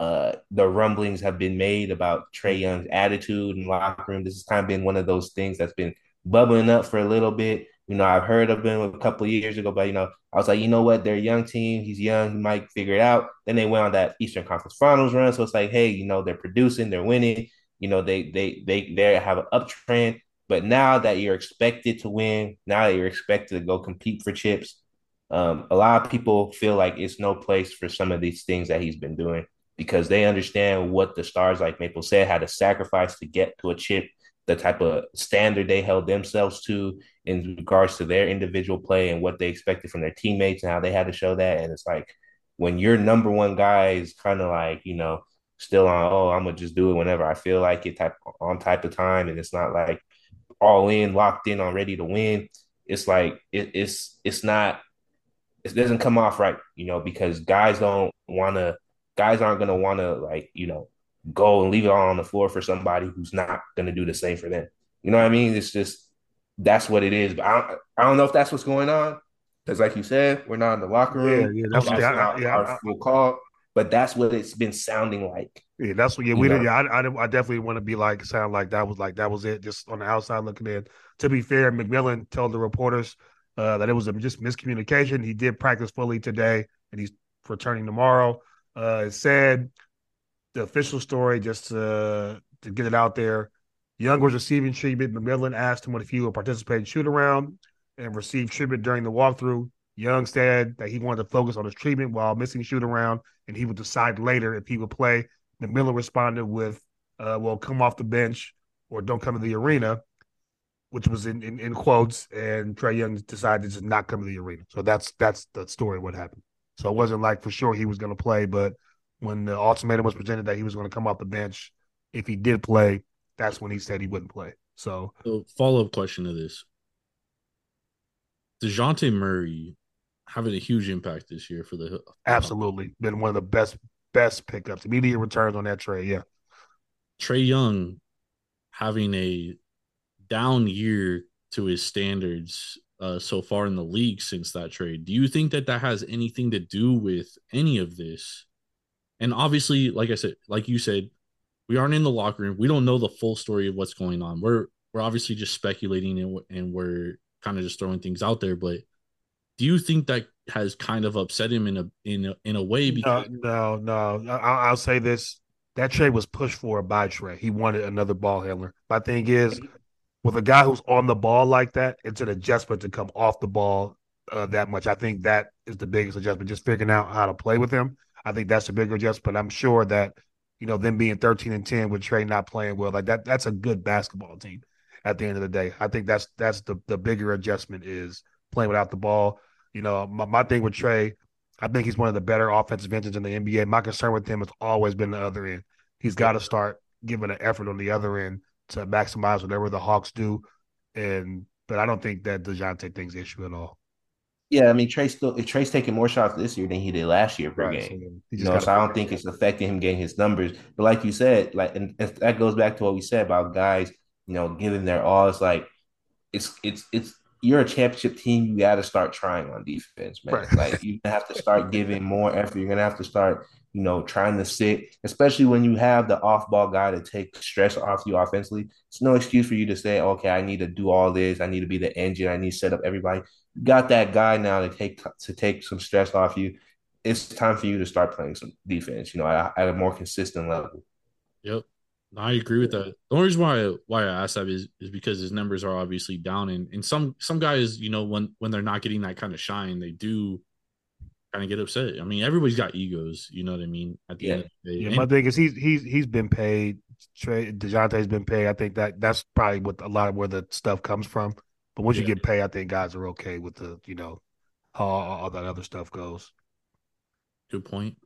uh, the rumblings have been made about Trae Young's attitude and locker room. This has kind of been one of those things that's been bubbling up for a little bit. You know, I've heard of him a couple years ago, but you know, I was like, you know what, they're a young team. He's young, he might figure it out. Then they went on that Eastern Conference Finals run, so it's like, hey, you know, they're producing, they're winning. You know, they they they they have an uptrend. But now that you're expected to win, now that you're expected to go compete for chips, um, a lot of people feel like it's no place for some of these things that he's been doing because they understand what the stars like Maple said had to sacrifice to get to a chip, the type of standard they held themselves to in regards to their individual play and what they expected from their teammates and how they had to show that. And it's like when your number one guy is kind of like, you know, still on, oh, I'm gonna just do it whenever I feel like it type on type of time. And it's not like all in, locked in on ready to win. It's like it, it's it's not it doesn't come off right, you know, because guys don't want to, guys aren't want to like, you know, go and leave it all on the floor for somebody who's not going to do the same for them. You know what I mean? It's just that's what it is. But I don't, I don't know if that's what's going on because, like you said, we're not in the locker room. Yeah, yeah that's, that's not yeah, our full call. But that's what it's been sounding like. Yeah, that's what. Yeah, we did. Yeah, I, I, I definitely want to be like sound like that was like that was it. Just on the outside looking in. To be fair, McMillan told the reporters uh, that it was a just miscommunication. He did practice fully today, and he's returning tomorrow. Uh, it said the official story, just to, to get it out there. Young was receiving treatment. McMillan asked him if he would participate in shoot around and receive treatment during the walkthrough. Young said that he wanted to focus on his treatment while missing shoot around, and he would decide later if he would play. McMillan responded with, uh, "Well, come off the bench or don't come to the arena." which was in, in, in quotes, and Trae Young decided to just not come to the arena. So that's that's the story of what happened. So it wasn't like for sure he was going to play, but when the ultimatum was presented that he was going to come off the bench, if he did play, that's when he said he wouldn't play. So, so follow up question to this: Dejounte Murray having a huge impact this year for the absolutely been one of the best best pickups, immediate returns on that trade. Yeah, Trae Young having a down year to his standards uh, so far in the league since that trade. Do you think that that has anything to do with any of this? And obviously, like I said, like you said, we aren't in the locker room. We don't know the full story of what's going on. We're we're obviously just speculating and, and we're kind of just throwing things out there. But do you think that has kind of upset him in a in a, in a way? Because no, no, no. I'll, I'll say this: that trade was pushed for by Trae. He wanted another ball handler. My thing is, with a guy who's on the ball like that, it's an adjustment to come off the ball uh, that much. I think that is the biggest adjustment, just figuring out how to play with him. I think that's a bigger adjustment. But I'm sure that, you know, them being 13 and 10 with Trae not playing well, like that, that's a good basketball team at the end of the day. I think that's that's the the bigger adjustment is playing without the ball. You know, my, my thing with Trae, I think he's one of the better offensive engines in the NBA. My concern with him has always been the other end. He's got to start giving an effort on the other end to maximize whatever the Hawks do. And but I don't think that Dejounte thing's issue at all. Yeah, I mean Trae still Trae's taking more shots this year than he did last year per right, game. So you know, so I don't think it's affecting him getting his numbers. But like you said, like and, and that goes back to what we said about guys, you know, giving their all. It's like it's it's it's you're a championship team, you got to start trying on defense, man. Right. Like you have to start (laughs) giving more effort. You're gonna have to start you know, trying to sit, especially when you have the off ball guy to take stress off you offensively. It's no excuse for you to say, okay, I need to do all this. I need to be the engine. I need to set up everybody. You got that guy now to take to take some stress off you. It's time for you to start playing some defense, you know, at, at a more consistent level. Yep. I agree with that. The only reason why I, why I asked that is, is because his numbers are obviously down, and and some some guys, you know, when when they're not getting that kind of shine, they do kind of get upset. I mean, everybody's got egos, you know what I mean? At the yeah. end of the day, Yeah, And- my thing is he's he's he's been paid. Trae Dejounte's been paid. I think that that's probably what a lot of where the stuff comes from. But once you get paid, I think guys are okay with the you know how all, all that other stuff goes. good point.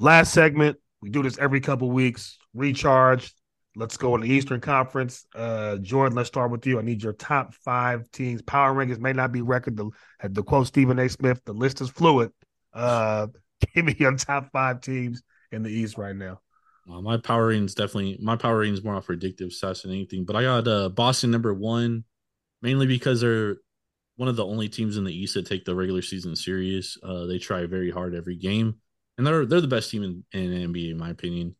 Last segment, we do this every couple weeks. Recharge. Let's go in the Eastern Conference. Uh, Jordan, let's start with you. I need your top five teams. Power rankings may not be record. The, the quote Stephen A. Smith, the list is fluid. Uh, (laughs) give me your top five teams in the East right now. Uh, my power rating's definitely my power rating's more on predictive stats than anything. But I got uh, Boston number one, mainly because they're one of the only teams in the East that take the regular season serious. Uh, they try very hard every game, and they're they're the best team in, in NBA in my opinion.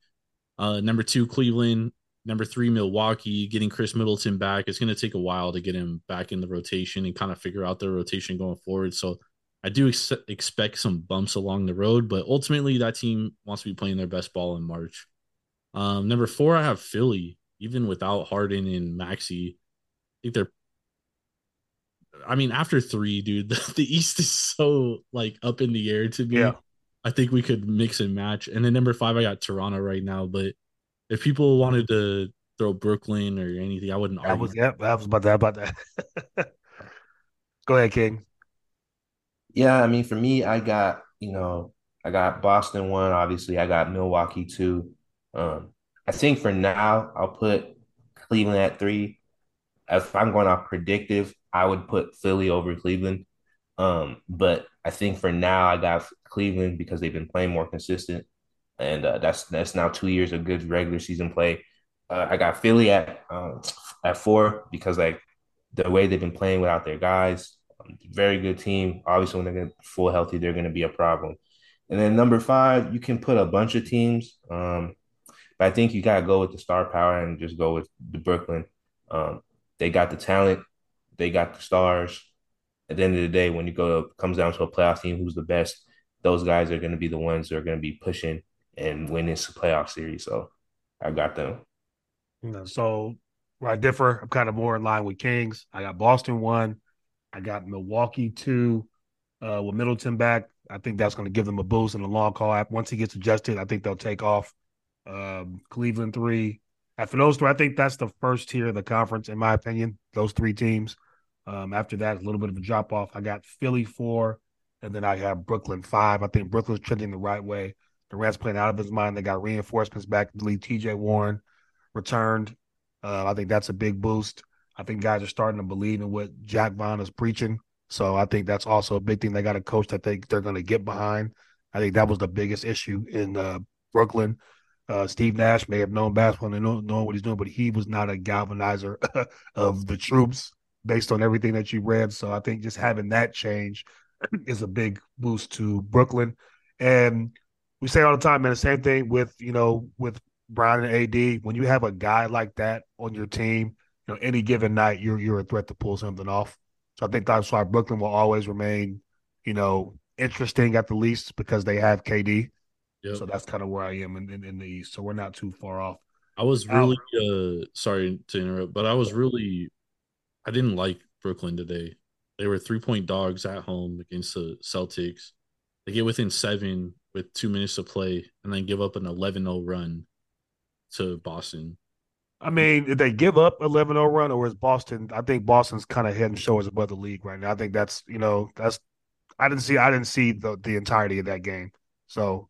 Uh, number two, Cleveland. Number three, Milwaukee. Getting Khris Middleton back, it's going to take a while to get him back in the rotation and kind of figure out the rotation going forward. So I do ex- expect some bumps along the road, but ultimately that team wants to be playing their best ball in March. Um, number four, I have Philly. Even without Harden and Maxey, I think they're. I mean, after three, dude, (laughs) the, the East is so like up in the air to me. Yeah. I think we could mix and match. And then number five, I got Toronto right now. But if people wanted to throw Brooklyn or anything, I wouldn't That argue. was yeah, that was about that about that. (laughs) Go ahead, King. Yeah, I mean, for me, I got, you know, I got Boston one, obviously. I got Milwaukee two. Um, I think for now, I'll put Cleveland at three. If I'm going off predictive, I would put Philly over Cleveland. Um, but I think for now, I got Cleveland because they've been playing more consistent, and uh, that's that's now two years of good regular season play. Uh, I got Philly at um, at four because like the way they've been playing without their guys, um, very good team. Obviously, when they're full healthy, they're going to be a problem. And then number five, you can put a bunch of teams, um, but I think you got to go with the star power and just go with the Brooklyn. Um, they got the talent, they got the stars. At the end of the day, when you go to comes down to a playoff team, who's the best? Those guys are going to be the ones that are going to be pushing and winning this playoff series. So I got them. You know, so where I differ, I'm kind of more in line with Kings. I got Boston one. I got Milwaukee two. Uh, with Middleton back, I think that's going to give them a boost in the long call. Once he gets adjusted, I think they'll take off. Um, Cleveland three. After those three, I think that's the first tier of the conference, in my opinion. Those three teams. Um, after that, a little bit of a drop off. I got Philly four, and then I have Brooklyn five. I think Brooklyn's trending the right way. Durant's playing out of his mind. They got reinforcements back. The lead TJ Warren returned. Uh, I think that's a big boost. I think guys are starting to believe in what Jacque Vaughn is preaching. So I think that's also a big thing. They got a coach that they they're going to get behind. I think that was the biggest issue in uh, Brooklyn. Uh, Steve Nash may have known basketball and know, knowing what he's doing, but he was not a galvanizer (laughs) of the troops based on everything that you read. So I think just having that change is a big boost to Brooklyn. And we say all the time, man, the same thing with you know with Brown and AD. When you have a guy like that on your team, you know any given night you're you're a threat to pull something off. So I think that's why Brooklyn will always remain, you know, interesting at the least because they have KD. Yep. So that's kind of where I am in, in, in the East. So we're not too far off. I was really uh sorry to interrupt, but I was really I didn't like Brooklyn today. They were three point dogs at home against the Celtics. They get within seven with two minutes to play and then give up an 11 0 run to Boston. I mean, did they give up 11 0 run or is Boston? I think Boston's kind of head and shoulders above the league right now. I think that's, you know, that's, I didn't see, I didn't see the, the entirety of that game. So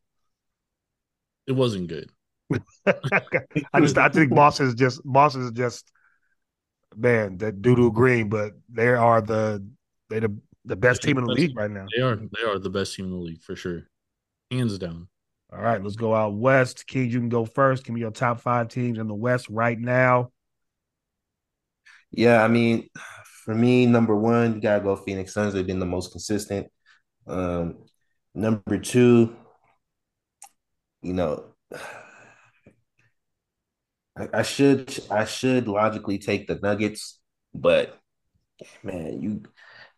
It wasn't good. (laughs) I just, I think Boston is just, Boston is just, man, that doo doo green, but they are the, they the, the best team in the league right now. They are they are the best team in the league for sure. Hands down. All right, let's go out west. King, you can go first. Give me your top five teams in the West right now. Yeah, I mean, for me, number one, you gotta go Phoenix Suns. They've been the most consistent. Um, number two, you know, I, I should I should logically take the Nuggets, but man, you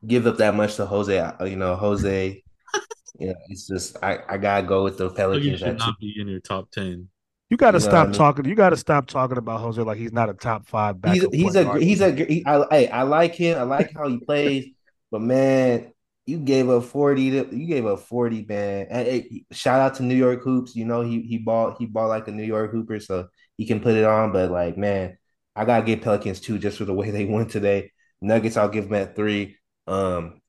give up that much to Jose, uh, you know, Jose. (laughs) Yeah, it's just I, I gotta go with the You Pelicans. should at two. not be in your top ten. You got to You know stop I mean? talking. You got to stop talking about Jose like he's not a top five He's backup. he's point a guard. he's a he, I, hey, I like him. I like how he plays, but man, you gave up forty. To, you gave up forty, man. And, hey, shout out to New York hoops. You know he he bought he bought like a New York hooper, so he can put it on. But like, man, I gotta give Pelicans two just for the way they won today. Nuggets, I'll give them at three. Um,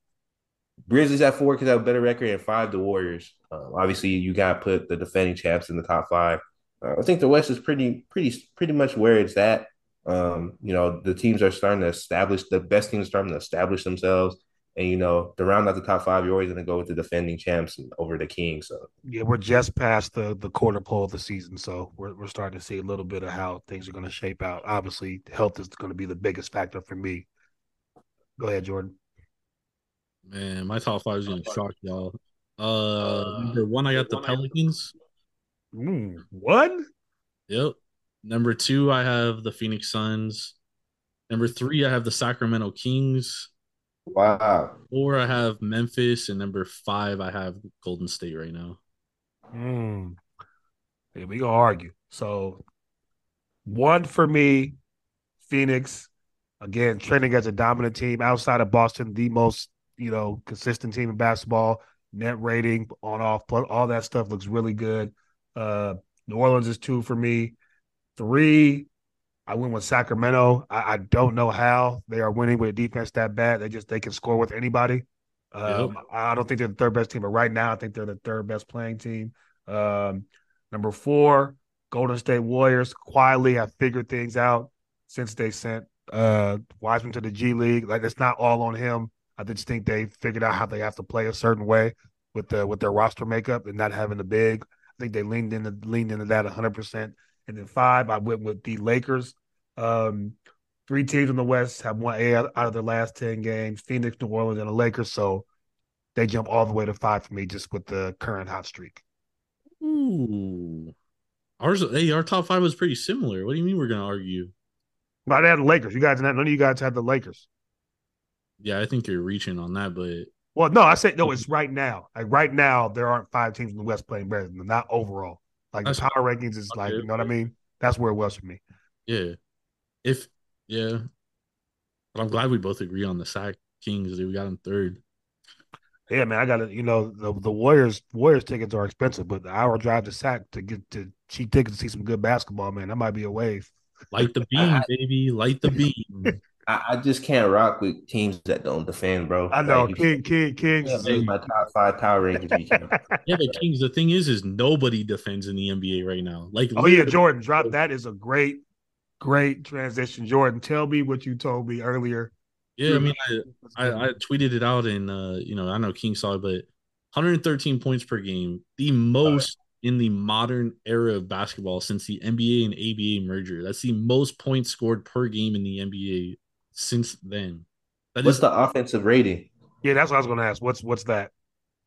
Grizzlies at four because I have a better record, and five the Warriors. Um, obviously, you got to put the defending champs in the top five. Uh, I think the West is pretty, pretty, pretty much where it's at. Um, you know, the teams are starting to establish the best teams starting to establish themselves, and you know, to round out the top five, you're always going to go with the defending champs over the Kings. So Yeah, we're just past the the quarter pole of the season, so we're we're starting to see a little bit of how things are going to shape out. Obviously, health is going to be the biggest factor for me. Go ahead, Jordan. Man, my top five is gonna shock y'all. Uh, number one, I got the Pelicans. Mm, one? Yep. Number two, I have the Phoenix Suns. Number three, I have the Sacramento Kings. Wow, Four, I have Memphis, and number five, I have Golden State right now. Mm. Yeah, we gonna argue. So one for me, Phoenix. Again, trending as a dominant team outside of Boston, the most you know consistent team in basketball. Net rating on off, plus all that stuff looks really good. Uh, New Orleans is two for me. Three, I went with Sacramento. I, I don't know how they are winning with a defense that bad. They just they can score with anybody. Um, I don't think they're the third best team, but right now I think they're the third best playing team. Um, number four, Golden State Warriors quietly have figured things out since they sent uh, Wiseman to the G League. Like it's not all on him. I just think they figured out how they have to play a certain way with the with their roster makeup and not having the big. I think they leaned into leaned into that 100. percent And then five, I went with the Lakers. Um, three teams in the West have won eight out of their last ten games: Phoenix, New Orleans, and the Lakers. So they jump all the way to five for me, just with the current hot streak. Ooh. Ours, hey, our top five was pretty similar. What do you mean we're gonna argue? But I had the Lakers. You guys, none of you guys had the Lakers. Yeah, I think you're reaching on that, but Well, no, I said no. It's right now. Like right now, there aren't five teams in the West playing better than them. Not overall. Like That's- the power rankings is like, you know what I mean? That's where it was for me. yeah, if yeah, but I'm glad we both agree on the Sac Kings. Dude, we got him third. Yeah, man, I got to. You know, the the Warriors Warriors tickets are expensive, but the hour drive to Sac to get to cheap tickets to see some good basketball, man, that might be a wave. Light the (laughs) beam, baby. Light the beam. I, I just can't rock with teams that don't defend, bro. I know, Like, King, King, King. Yeah, my top five power rankings. (laughs) Yeah, but Kings. The thing is, is nobody defends in the NBA right now. Like, Oh yeah, Jordan, drop that is a great, great transition. Jordan, tell me what you told me earlier. Yeah, I mean, I, I, I tweeted it out, and uh, you know, I know King saw it, but 113 points per game, the most in the modern era of basketball since the NBA and ABA merger. That's the most points scored per game in the NBA since then. That What's is the offensive rating? yeah, that's what I was going to ask. What's what's that?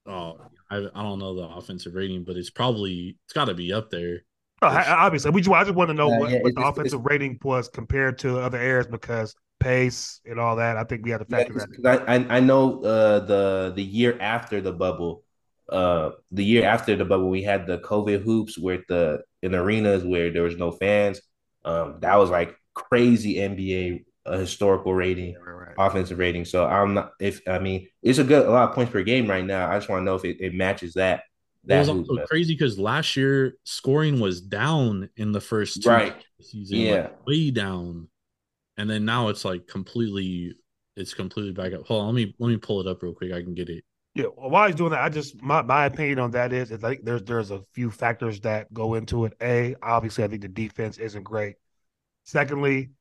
oh, I, I don't know the offensive rating, but it's probably it's got to be up there. Oh, I- obviously, we just, I just want to know Yeah, what, yeah, what the offensive rating was compared to other areas because pace and all that. I think we had to Yeah, factor 'cause- that. 'cause I, I I know uh, the the year after the bubble, uh, the year after the bubble, we had the COVID hoops where the in arenas where there was no fans. Um, that was like crazy NBA uh, historical rating, in. Right, right. offensive rating. So I'm not if I mean it's a good a lot of points per game right now. I just want to know if it, it matches that. It That was also crazy because last year scoring was down in the first two Right. of the season, Yeah. like, way down, and then now it's like completely, it's completely back up. Hold on, let me let me pull it up real quick. I can get it. Yeah, well, while he's doing that, I just my, my opinion on that is, is I think there's there's a few factors that go into it. A, obviously, I think the defense isn't great. Secondly,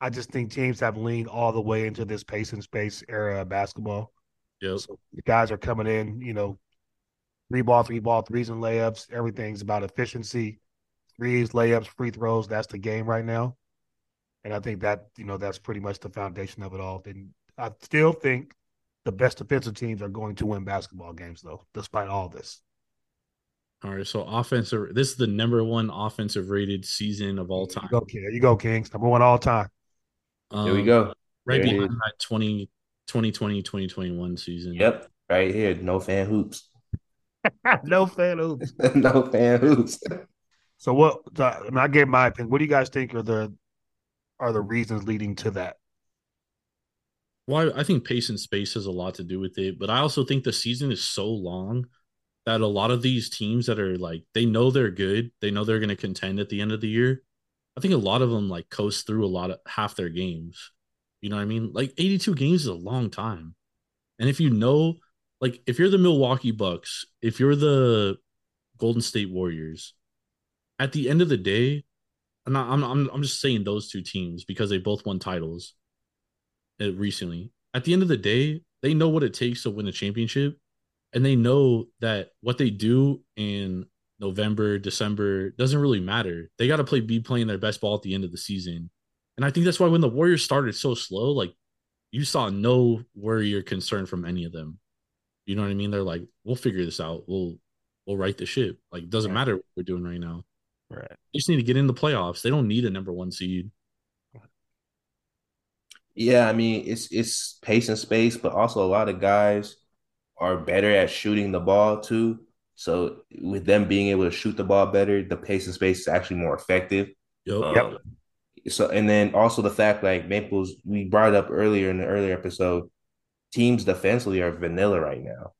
I just think teams have leaned all the way into this pace and space era of basketball. Yep. So the guys are coming in, you know, three ball, three ball, threes and layups. Everything's about efficiency, threes, layups, free throws. That's the game right now. And I think that, you know, that's pretty much the foundation of it all. And I still think the best defensive teams are going to win basketball games, though, despite all this. All right, so offensive. This is the number one offensive rated season of all time. you go, King. You go, Kings. Number one all time. There we Um, go. Right There behind is. that 20, 2020, 2021 season. Yep, right here. No fan hoops. (laughs) no fan of. (laughs) no fan hoops. So what? And I gave my opinion. What do you guys think are the are the reasons leading to that? Well, I I think pace and space has a lot to do with it, but I also think the season is so long that a lot of these teams that are like they know they're good, they know they're going to contend at the end of the year. I think a lot of them like coast through a lot of half their games. You know what I mean? Like 82 games is a long time. And if you know like if you're the Milwaukee Bucks, if you're the Golden State Warriors, at the end of the day, and I- I'm I'm I'm just saying those two teams because they both won titles uh, recently. At the end of the day, they know what it takes to win a championship, and they know that what they do in November, December doesn't really matter. They got to play be playing their best ball at the end of the season, and I think that's why when the Warriors started so slow, like you saw no worry or concern from any of them. You know what I mean? They're like, we'll figure this out. We'll we'll right the ship. Like it doesn't Right. matter what we're doing right now. Right. They just need to get in the playoffs. They don't need a number one seed. Yeah, I mean it's it's pace and space, but also a lot of guys are better at shooting the ball too. So with them being able to shoot the ball better, the pace and space is actually more effective. Yep. Yep. Um, So and then also the fact like Maples, we brought it up earlier in the earlier episode, teams defensively are vanilla right now.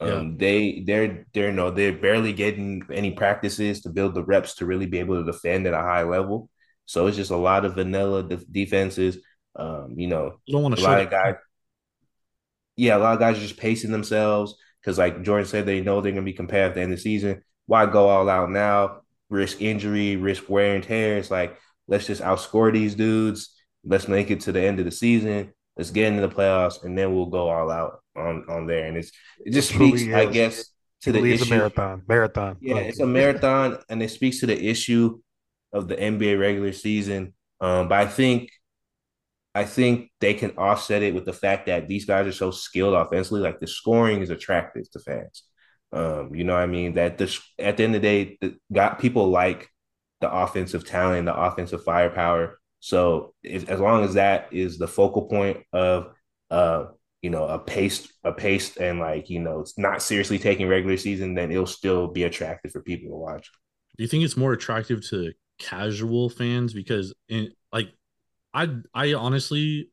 Um, they they're they're no they're barely getting any practices to build the reps to really be able to defend at a high level. So it's just a lot of vanilla def- defenses. Um, you know, You don't want a to lot show of guys. Yeah, a lot of guys are just pacing themselves because, like Jordan said, they know they're going to be competitive at the end of the season. Why go all out now? Risk injury, risk wear and tear. It's like let's just outscore these dudes. Let's make it to the end of the season. Let's get into the playoffs, and then we'll go all out on on there. And it's it just speaks, I guess, to He the issue. marathon. Marathon. Yeah, it's a marathon, and it speaks to the issue of the NBA regular season. Um, but I think, I think they can offset it with the fact that these guys are so skilled offensively. Like the scoring is attractive to fans. Um, you know what I mean? That the at the end of the day, the, got people like the offensive talent, the offensive firepower. So if, as long as that is the focal point of uh you know a paced a paced and like you know it's not seriously taking regular season, then it'll still be attractive for people to watch. Do you think it's more attractive to casual fans because in I I honestly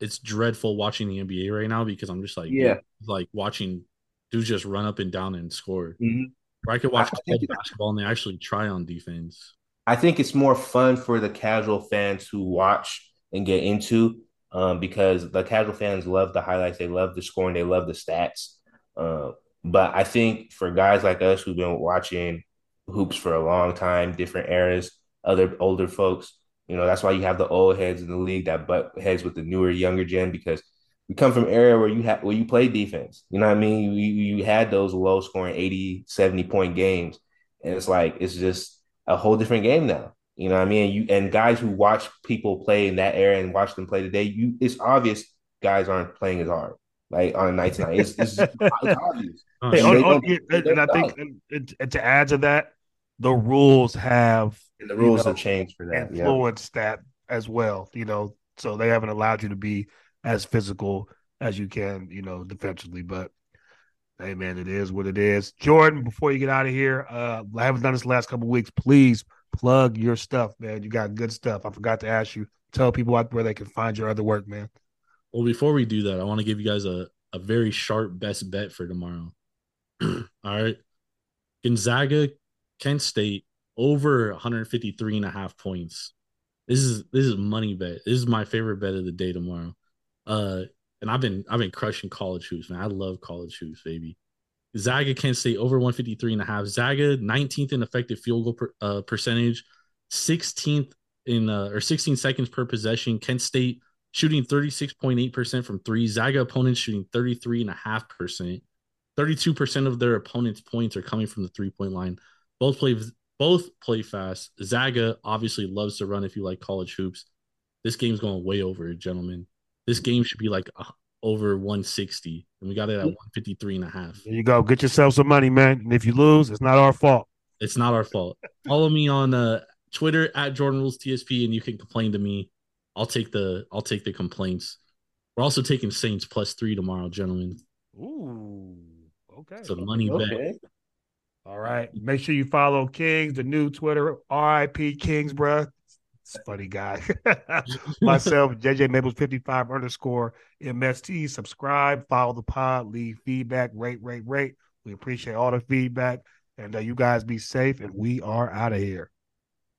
it's dreadful watching the NBA right now because I'm just like Yeah. like watching dudes just run up and down and score. Mhm. Or I could watch I basketball and they actually try on defense. I think it's more fun for the casual fans who watch and get into um, because the casual fans love the highlights, they love the scoring, they love the stats. Uh, but I think for guys like us who've been watching hoops for a long time, different eras, other older folks, you know, that's why you have the old heads in the league that butt heads with the newer, younger gen because we come from an era where you had where you played defense. You know what I mean? You, you had those low scoring 80, 70 point games. And it's like it's just a whole different game now. You know what I mean? You and guys who watch people play in that era and watch them play today, you it's obvious guys aren't playing as hard. Like on a night to night. It's, it's, it's obvious. (laughs) Hey, oh, oh, on- on- and, and I think, know. and, and- and to add to that, the rules have And the rules You know, have changed for that. Yeah. influenced that as well. You know, so they haven't allowed you to be as physical as you can, you know, defensively. But hey, man, it is what it is. Jordan, before you get out of here, uh, I haven't done this the last couple of weeks. Please plug your stuff, man. You got good stuff. I forgot to ask you. Tell people out where they can find your other work, man. Well, before we do that, I want to give you guys a, a very sharp best bet for tomorrow. (clears throat) All right. Gonzaga, Kent State, over 153 and a half points. This is this is money bet. This is my favorite bet of the day tomorrow. Uh and I've been I've been crushing college hoops, man. I love college hoops, baby. Zaga Kent State over 153 and a half. Zaga 19th in effective field goal per, uh, percentage, 16th in uh, or 16 seconds per possession. Kent State shooting 36.8% from three. Zaga opponents shooting 33.5%. 32% of their opponents' points are coming from the three point line. Both play both play fast. Zaga obviously loves to run if you like college hoops. This game's going way over, gentlemen. This game should be like uh, over 160, and we got it at 153 and a half. There you go. Get yourself some money, man. And if you lose, it's not our fault. It's not our fault. Follow me on uh, Twitter at Jordan Rules TSP, and you can complain to me. I'll take the I'll take the complaints. We're also taking Saints plus three tomorrow, gentlemen. Ooh, okay. It's a money bet. Okay. All right. Make sure you follow Kings, the new Twitter, RIP Kings, bruh. It's a funny guy. (laughs) Myself, JJ Maples 55 underscore MST. Subscribe, follow the pod, leave feedback, rate, rate, rate. We appreciate all the feedback. And uh, you guys be safe, and we are out of here.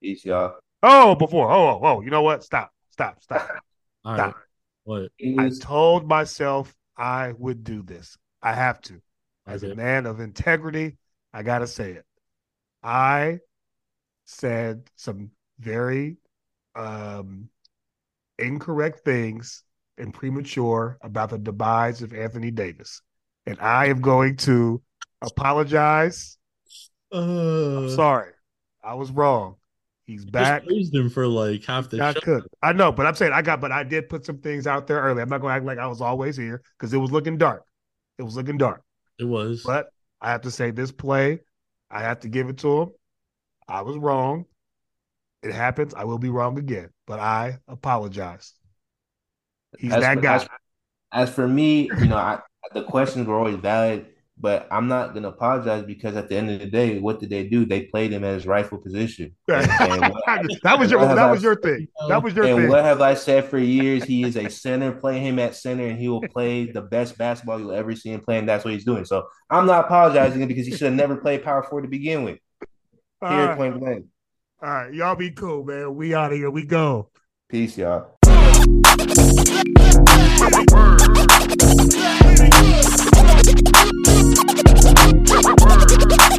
Peace, y'all. Oh, before, oh, oh, oh, you know what? Stop, stop, stop, (laughs) All stop. right. What? I told myself I would do this. I have to. As a man of integrity, I got to say it. I said some very um, incorrect things and premature about the demise of Anthony Davis. And I am going to apologize. I'm Uh, sorry. I was wrong. He's back. praised him for like half the I show. could. I know, but I'm saying I got, but I did put some things out there early. I'm not going to act like I was always here because it was looking dark. It was looking dark. It was. But I have to say, this play, I have to give it to him. I was wrong. It happens. I will be wrong again, but I apologize. He's As that for- guy. As, as for me, you know, I, the questions were always valid, but I'm not gonna apologize because at the end of the day, what did they do? They played him at his rightful position. (laughs) And, and that was your what have that I- was your thing. That was your and thing. what have I said for years? He is a center. Play him at center, and he will play the best basketball you'll ever see him playing. That's what he's doing. So I'm not apologizing because he should have never played power forward to begin with. All Period. right. Point blank. All right, y'all be cool, man. We out of here. We go. Peace, y'all. Word. Word.